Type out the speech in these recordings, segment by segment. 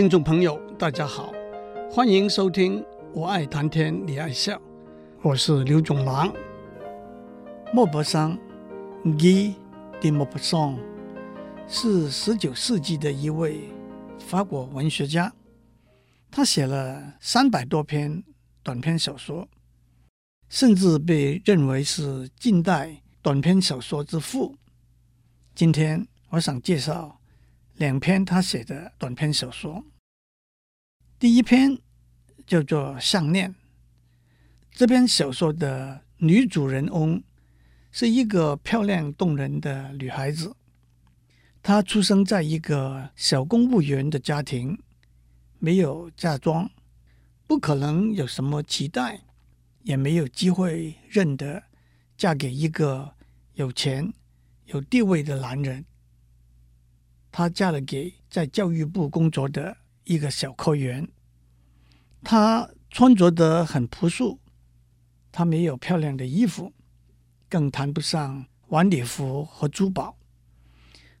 听众朋友，大家好，欢迎收听《我爱谈天，你爱笑》，我是刘总郎。莫泊桑 Guy de Maupassant 是十九世纪的一位法国文学家，他写了三百多篇短篇小说，甚至被认为是近代短篇小说之父。今天我想介绍两篇他写的短篇小说。第一篇叫做《项链》。这篇小说的女主人翁是一个漂亮动人的女孩子。她出生在一个小公务员的家庭，没有嫁妆，不可能有什么期待，也没有机会认得嫁给一个有钱。有地位的男人，她嫁了给在教育部工作的一个小科员。他穿着得很朴素，他没有漂亮的衣服，更谈不上晚礼服和珠宝。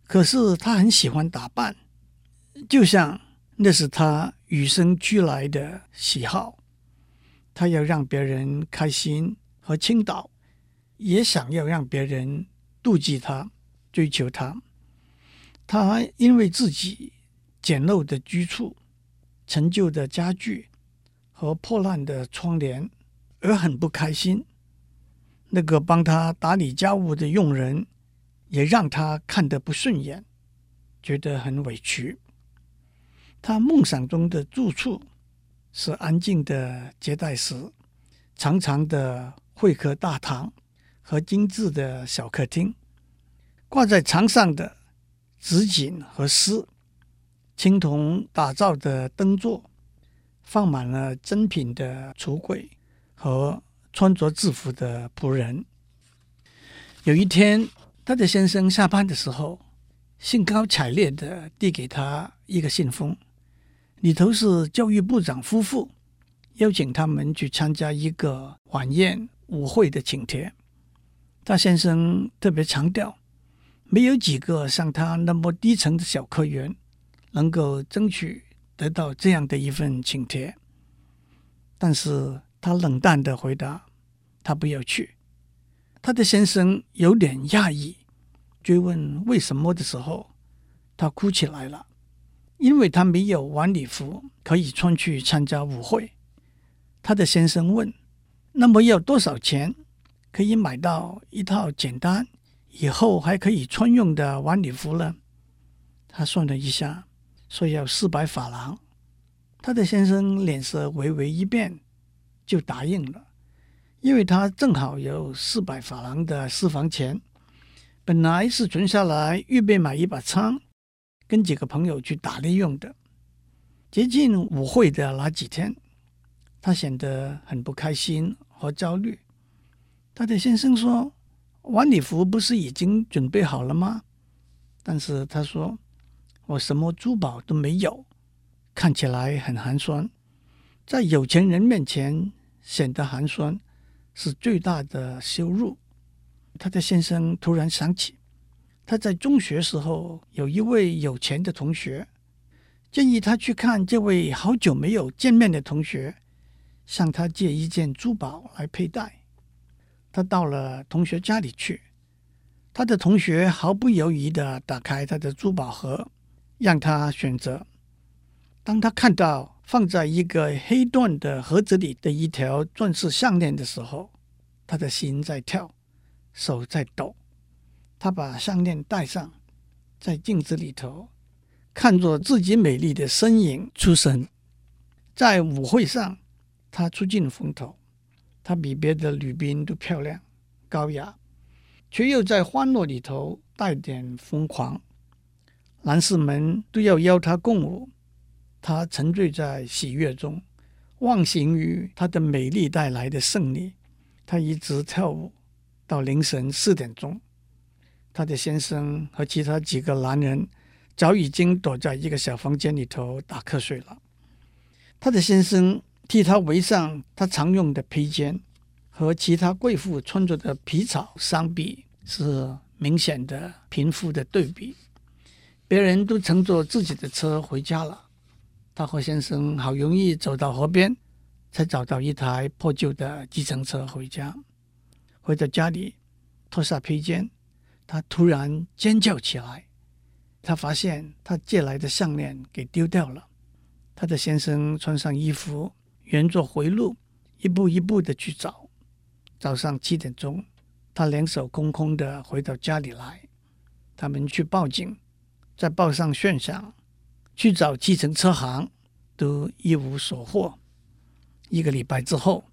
可是他很喜欢打扮，就像那是他与生俱来的喜好。他要让别人开心和倾倒，也想要让别人。妒忌他，追求他。他因为自己简陋的居处、陈旧的家具和破烂的窗帘而很不开心。那个帮他打理家务的佣人也让他看得不顺眼，觉得很委屈。他梦想中的住处是安静的接待室、长长的会客大堂。和精致的小客厅，挂在墙上的纸锦和诗，青铜打造的灯座，放满了珍品的橱柜和穿着制服的仆人。有一天，他的先生下班的时候，兴高采烈地递给他一个信封，里头是教育部长夫妇邀请他们去参加一个晚宴舞会的请帖。大先生特别强调，没有几个像他那么低层的小科员能够争取得到这样的一份请帖。但是他冷淡的回答：“他不要去。”他的先生有点讶异，追问为什么的时候，他哭起来了，因为他没有晚礼服可以穿去参加舞会。他的先生问：“那么要多少钱？”可以买到一套简单、以后还可以穿用的晚礼服呢。他算了一下，说要四百法郎。他的先生脸色微微一变，就答应了，因为他正好有四百法郎的私房钱，本来是存下来预备买一把枪，跟几个朋友去打猎用的。接近舞会的那几天，他显得很不开心和焦虑。他的先生说：“晚礼服不是已经准备好了吗？”但是他说：“我什么珠宝都没有，看起来很寒酸，在有钱人面前显得寒酸是最大的羞辱。”他的先生突然想起，他在中学时候有一位有钱的同学，建议他去看这位好久没有见面的同学，向他借一件珠宝来佩戴。他到了同学家里去，他的同学毫不犹豫地打开他的珠宝盒，让他选择。当他看到放在一个黑缎的盒子里的一条钻石项链的时候，他的心在跳，手在抖。他把项链戴上，在镜子里头看着自己美丽的身影出神。在舞会上，他出尽风头。她比别的女宾都漂亮、高雅，却又在欢乐里头带点疯狂。男士们都要邀她共舞，她沉醉在喜悦中，忘形于她的美丽带来的胜利。她一直跳舞到凌晨四点钟。她的先生和其他几个男人早已经躲在一个小房间里头打瞌睡了。她的先生。替她围上她常用的披肩，和其他贵妇穿着的皮草相比，是明显的贫富的对比。别人都乘坐自己的车回家了，大和先生好容易走到河边，才找到一台破旧的计程车回家。回到家里，脱下披肩，他突然尖叫起来。他发现他借来的项链给丢掉了。他的先生穿上衣服，沿着回路一步一步的去找。早上七点钟，他两手空空的回到家里来。他们去报警，在报上炫赏，去找计程车行，都一无所获。一个礼拜之后，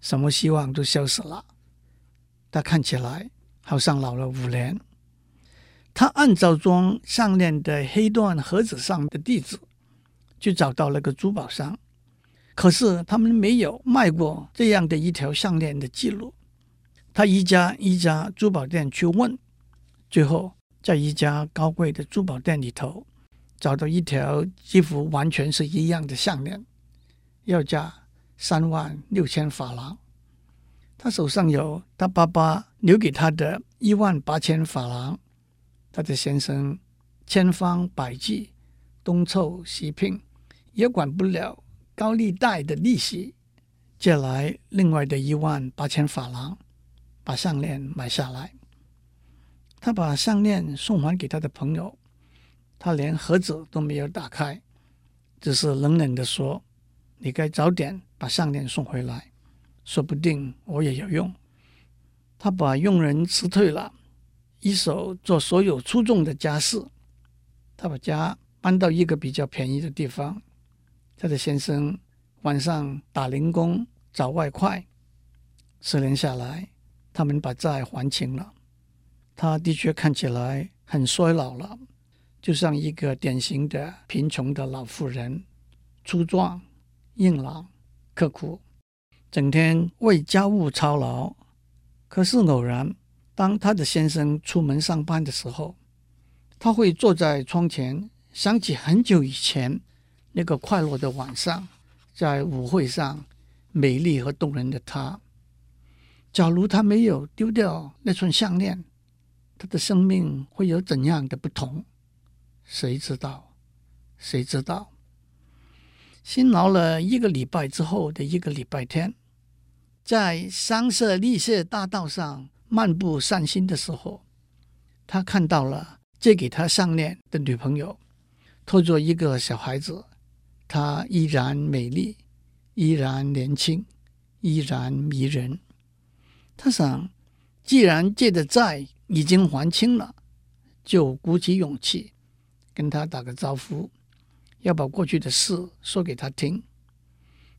什么希望都消失了。他看起来好像老了五年。他按照装项链的黑缎盒子上的地址，去找到了个珠宝商，可是他们没有卖过这样的一条项链的记录。他一家一家珠宝店去问，最后在一家高贵的珠宝店里头，找到一条几乎完全是一样的项链，要价三万六千法郎。他手上有他爸爸留给他的一万八千法郎。他的先生千方百计东凑西拼，也管不了高利贷的利息，借来另外的一万八千法郎，把项链买下来。他把项链送还给他的朋友，他连盒子都没有打开，只是冷冷地说：“你该早点把项链送回来，说不定我也有用。”他把佣人辞退了。一手做所有粗重的家事，他把家搬到一个比较便宜的地方。他的先生晚上打零工找外快，十年下来，他们把债还清了。他的确看起来很衰老了，就像一个典型的贫穷的老妇人，粗壮、硬朗、刻苦，整天为家务操劳。可是偶然。当他的先生出门上班的时候，他会坐在窗前，想起很久以前那个快乐的晚上，在舞会上美丽和动人的他。假如他没有丢掉那串项链，他的生命会有怎样的不同？谁知道？谁知道？辛劳了一个礼拜之后的一个礼拜天，在香榭丽舍大道上。漫步散心的时候，他看到了借给他项链的女朋友，拖着一个小孩子。她依然美丽，依然年轻，依然迷人。他想，既然借的债已经还清了，就鼓起勇气跟他打个招呼，要把过去的事说给他听。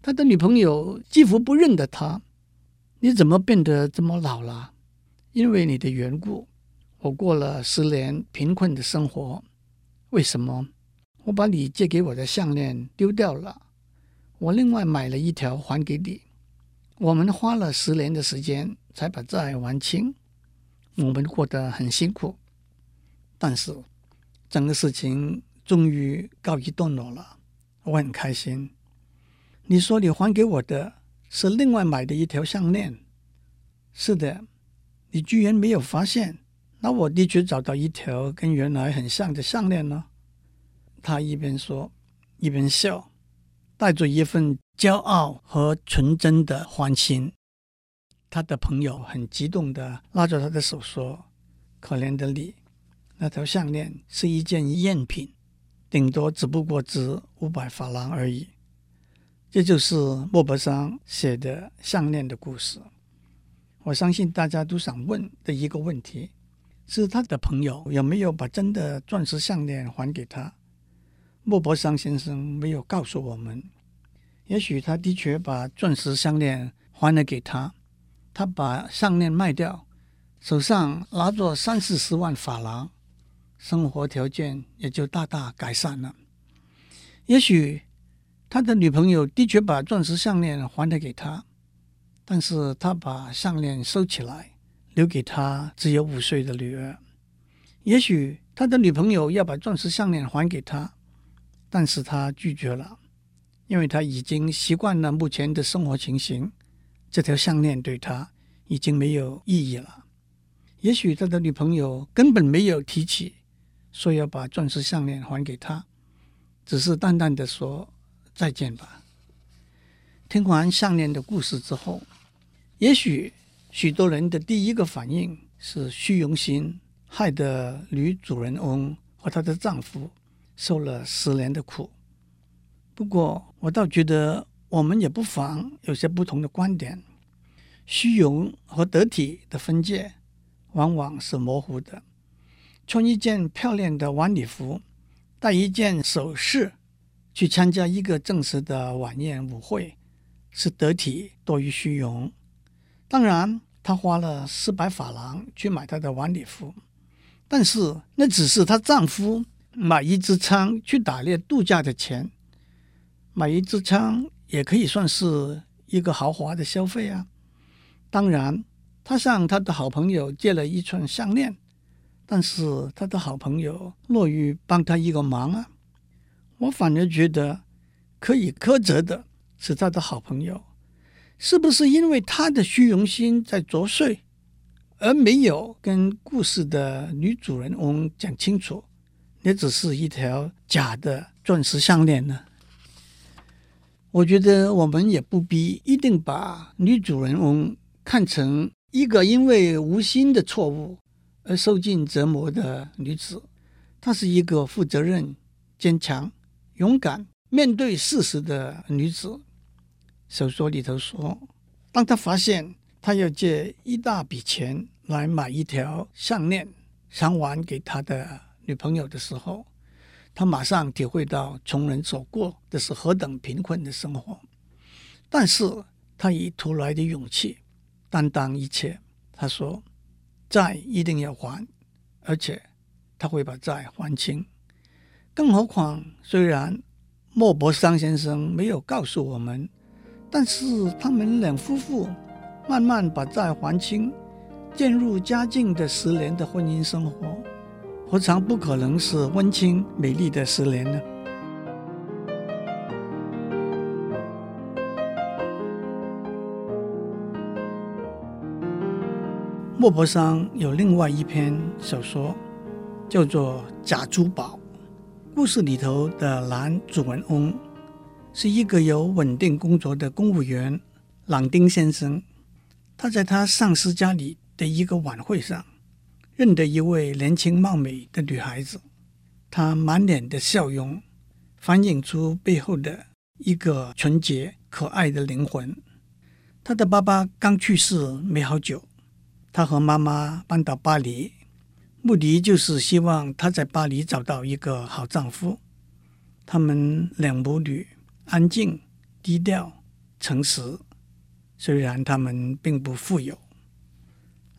他的女朋友几乎不认得他，你怎么变得这么老了？因为你的缘故，我过了十年贫困的生活。为什么？我把你借给我的项链丢掉了，我另外买了一条还给你。我们花了十年的时间才把债还清，我们过得很辛苦。但是整个事情终于告一段落了，我很开心。你说你还给我的是另外买的一条项链？是的。你居然没有发现？那我的确找到一条跟原来很像的项链呢。他一边说，一边笑，带着一份骄傲和纯真的欢欣。他的朋友很激动地拉着他的手说：“可怜的你，那条项链是一件赝品，顶多只不过值五百法郎而已。”这就是莫泊桑写的项链的故事。我相信大家都想问的一个问题，是他的朋友有没有把真的钻石项链还给他？莫泊桑先生没有告诉我们。也许他的确把钻石项链还了给他，他把项链卖掉，手上拿着三四十万法郎，生活条件也就大大改善了。也许他的女朋友的确把钻石项链还了给他。但是他把项链收起来，留给他只有五岁的女儿。也许他的女朋友要把钻石项链还给他，但是他拒绝了，因为他已经习惯了目前的生活情形，这条项链对他已经没有意义了。也许他的女朋友根本没有提起说要把钻石项链还给他，只是淡淡的说再见吧。听完项链的故事之后，也许许多人的第一个反应是虚荣心害得女主人翁和她的丈夫受了十年的苦。不过，我倒觉得我们也不妨有些不同的观点。虚荣和得体的分界往往是模糊的。穿一件漂亮的晚礼服，戴一件首饰，去参加一个正式的晚宴舞会，是得体多于虚荣。当然，她花了四百法郎去买她的晚礼服，但是那只是她丈夫买一支枪去打猎度假的钱。买一支枪也可以算是一个豪华的消费啊。当然，他向他的好朋友借了一串项链，但是他的好朋友乐于帮他一个忙啊。我反而觉得可以苛责的是他的好朋友，是不是因为他的虚荣心在作祟，而没有跟故事的女主人翁讲清楚，那只是一条假的钻石项链呢？我觉得我们也不必一定把女主人翁。看成一个因为无心的错误而受尽折磨的女子，她是一个负责任、坚强、勇敢面对事实的女子。小说里头说，当她发现她要借一大笔钱来买一条项链偿还给他的女朋友的时候，他马上体会到穷人所过的是何等贫困的生活。但是他以突来的勇气。担当一切，他说：“债一定要还，而且他会把债还清。更何况，虽然莫泊桑先生没有告诉我们，但是他们两夫妇慢慢把债还清，渐入佳境的十年的婚姻生活，何尝不可能是温馨美丽的十年呢？”莫泊桑有另外一篇小说，叫做《假珠宝》。故事里头的男主人翁是一个有稳定工作的公务员朗丁先生。他在他上司家里的一个晚会上，认得一位年轻貌美的女孩子。她满脸的笑容，反映出背后的一个纯洁可爱的灵魂。她的爸爸刚去世没好久。她和妈妈搬到巴黎，目的就是希望她在巴黎找到一个好丈夫。他们两母女安静、低调、诚实，虽然他们并不富有。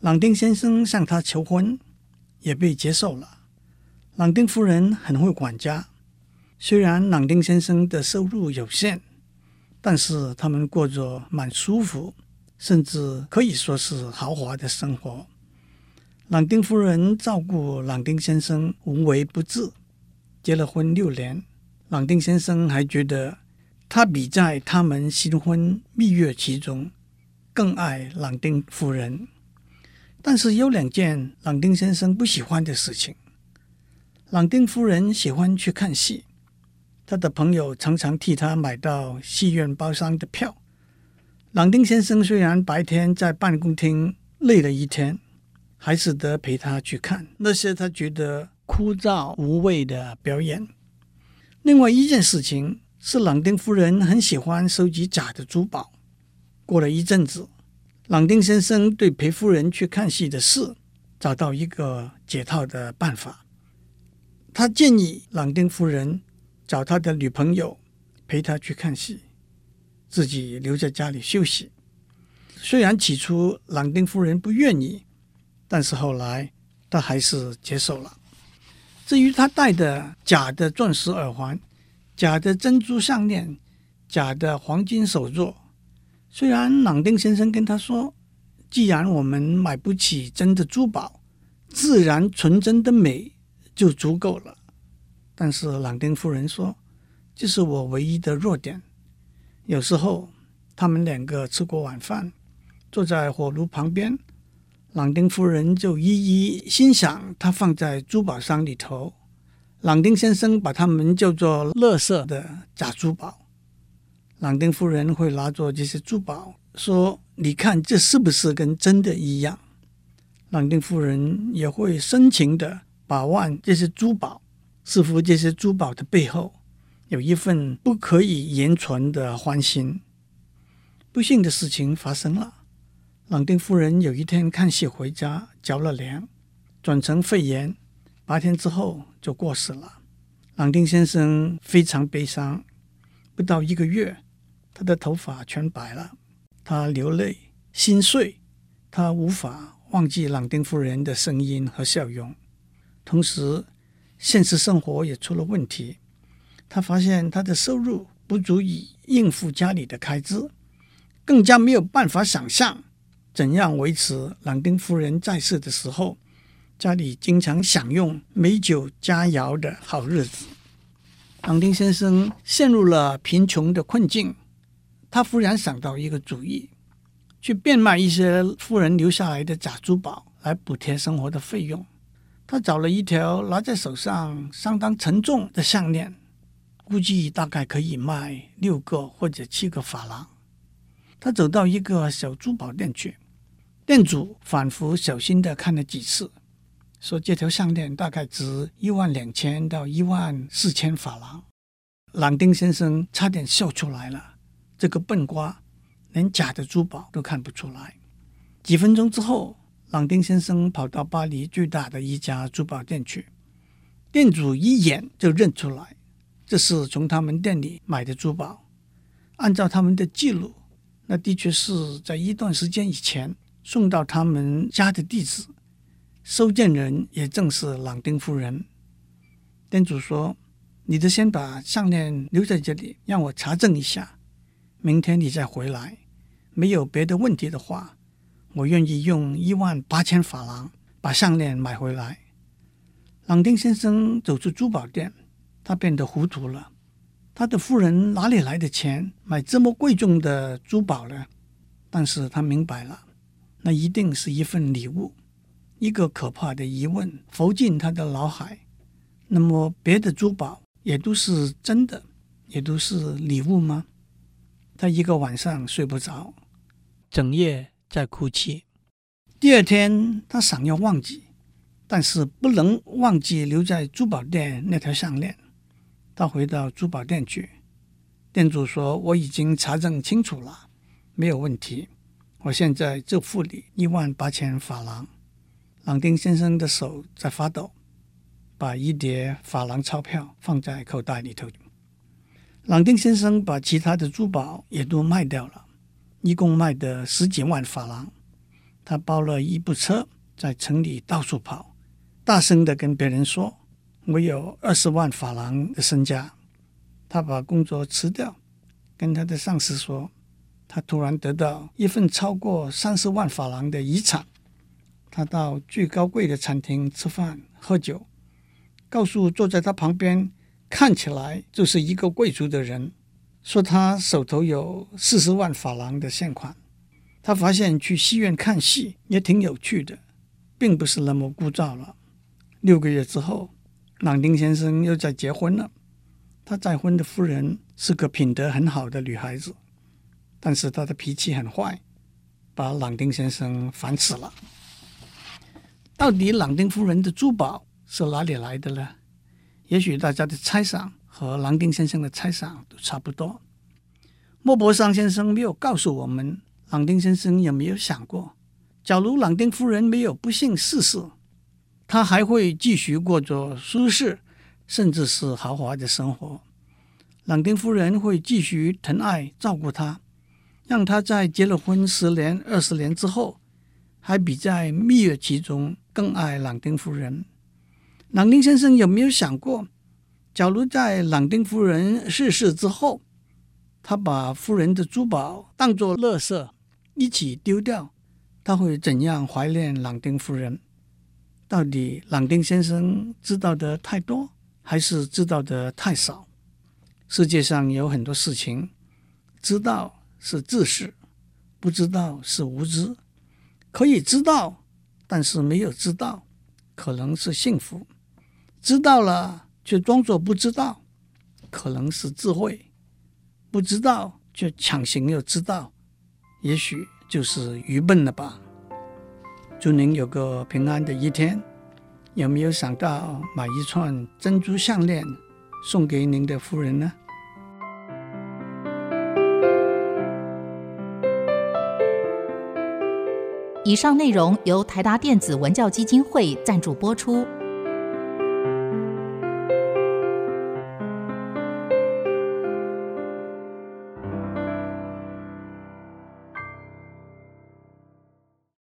朗丁先生向她求婚，也被接受了。朗丁夫人很会管家，虽然朗丁先生的收入有限，但是他们过着蛮舒服。甚至可以说是豪华的生活。朗丁夫人照顾朗丁先生无微不至。结了婚六年，朗丁先生还觉得他比在他们新婚蜜月期中更爱朗丁夫人。但是有两件朗丁先生不喜欢的事情。朗丁夫人喜欢去看戏，他的朋友常常替他买到戏院包厢的票。朗丁先生虽然白天在办公厅累了一天，还是得陪他去看那些他觉得枯燥无味的表演。另外一件事情是，朗丁夫人很喜欢收集假的珠宝。过了一阵子，朗丁先生对陪夫人去看戏的事找到一个解套的办法。他建议朗丁夫人找他的女朋友陪他去看戏。自己留在家里休息。虽然起初朗丁夫人不愿意，但是后来她还是接受了。至于她戴的假的钻石耳环、假的珍珠项链、假的黄金手镯，虽然朗丁先生跟他说：“既然我们买不起真的珠宝，自然纯真的美就足够了。”但是朗丁夫人说：“这是我唯一的弱点。”有时候，他们两个吃过晚饭，坐在火炉旁边，朗丁夫人就一一欣赏他放在珠宝箱里头。朗丁先生把他们叫做“乐色”的假珠宝，朗丁夫人会拿着这些珠宝说：“你看，这是不是跟真的一样？”朗丁夫人也会深情地把玩这些珠宝，似乎这些珠宝的背后有一份不可以言传的欢心。不幸的事情发生了，朗丁夫人有一天看戏回家，着了凉，转成肺炎，八天之后就过世了。朗丁先生非常悲伤，不到一个月。他的头发全白了，他流泪心碎，他无法忘记朗丁夫人的声音和笑容。同时，现实生活也出了问题。他发现他的收入不足以应付家里的开支，更加没有办法想象怎样维持朗丁夫人在世的时候家里经常享用美酒佳肴的好日子。朗丁先生陷入了贫穷的困境。他忽然想到一个主意，去变卖一些夫人留下来的假珠宝来补贴生活的费用。他找了一条拿在手上相当沉重的项链，估计大概可以卖六个或者七个法郎。他走到一个小珠宝店去，店主反复小心地看了几次，说这条项链大概值一万两千到一万四千法郎。朗丁先生差点笑出来了。这个笨瓜，连假的珠宝都看不出来。几分钟之后，朗丁先生跑到巴黎最大的一家珠宝店去，店主一眼就认出来，这是从他们店里买的珠宝。按照他们的记录，那的确是在一段时间以前送到他们家的地址，收件人也正是朗丁夫人。店主说：“你得先把项链留在这里，让我查证一下。”明天你再回来，没有别的问题的话，我愿意用一万八千法郎把项链买回来。朗丁先生走出珠宝店，他变得糊涂了。他的夫人哪里来的钱买这么贵重的珠宝呢？但是他明白了，那一定是一份礼物。一个可怕的疑问浮进他的脑海：那么别的珠宝也都是真的，也都是礼物吗？他一个晚上睡不着，整夜在哭泣。第二天，他想要忘记，但是不能忘记留在珠宝店那条项链。他回到珠宝店去，店主说：“我已经查证清楚了，没有问题。我现在就付你一万八千法郎。”朗丁先生的手在发抖，把一叠法郎钞票放在口袋里头。朗丁先生把其他的珠宝也都卖掉了，一共卖的十几万法郎。他包了一部车，在城里到处跑，大声的跟别人说：“我有二十万法郎的身家。”他把工作辞掉，跟他的上司说：“他突然得到一份超过三十万法郎的遗产。”他到最高贵的餐厅吃饭喝酒，告诉坐在他旁边。看起来就是一个贵族的人，说他手头有四十万法郎的现款。他发现去戏院看戏也挺有趣的，并不是那么枯燥了。六个月之后，朗丁先生又再结婚了。他再婚的夫人是个品德很好的女孩子，但是她的脾气很坏，把朗丁先生烦死了。到底朗丁夫人的珠宝是哪里来的呢？也许大家的猜想和朗丁先生的猜想都差不多。莫泊桑先生没有告诉我们，朗丁先生有没有想过，假如朗丁夫人没有不幸逝世，他还会继续过着舒适甚至是豪华的生活。朗丁夫人会继续疼爱照顾他，让他在结了婚十年、二十年之后，还比在蜜月期中更爱朗丁夫人。朗丁先生有没有想过，假如在朗丁夫人逝世之后，他把夫人的珠宝当作垃圾一起丢掉，他会怎样怀念朗丁夫人？到底朗丁先生知道的太多，还是知道的太少？世界上有很多事情，知道是知识，不知道是无知。可以知道，但是没有知道，可能是幸福。知道了却装作不知道，可能是智慧；不知道却强行要知道，也许就是愚笨了吧。祝您有个平安的一天。有没有想到买一串珍珠项链送给您的夫人呢？以上内容由台达电子文教基金会赞助播出。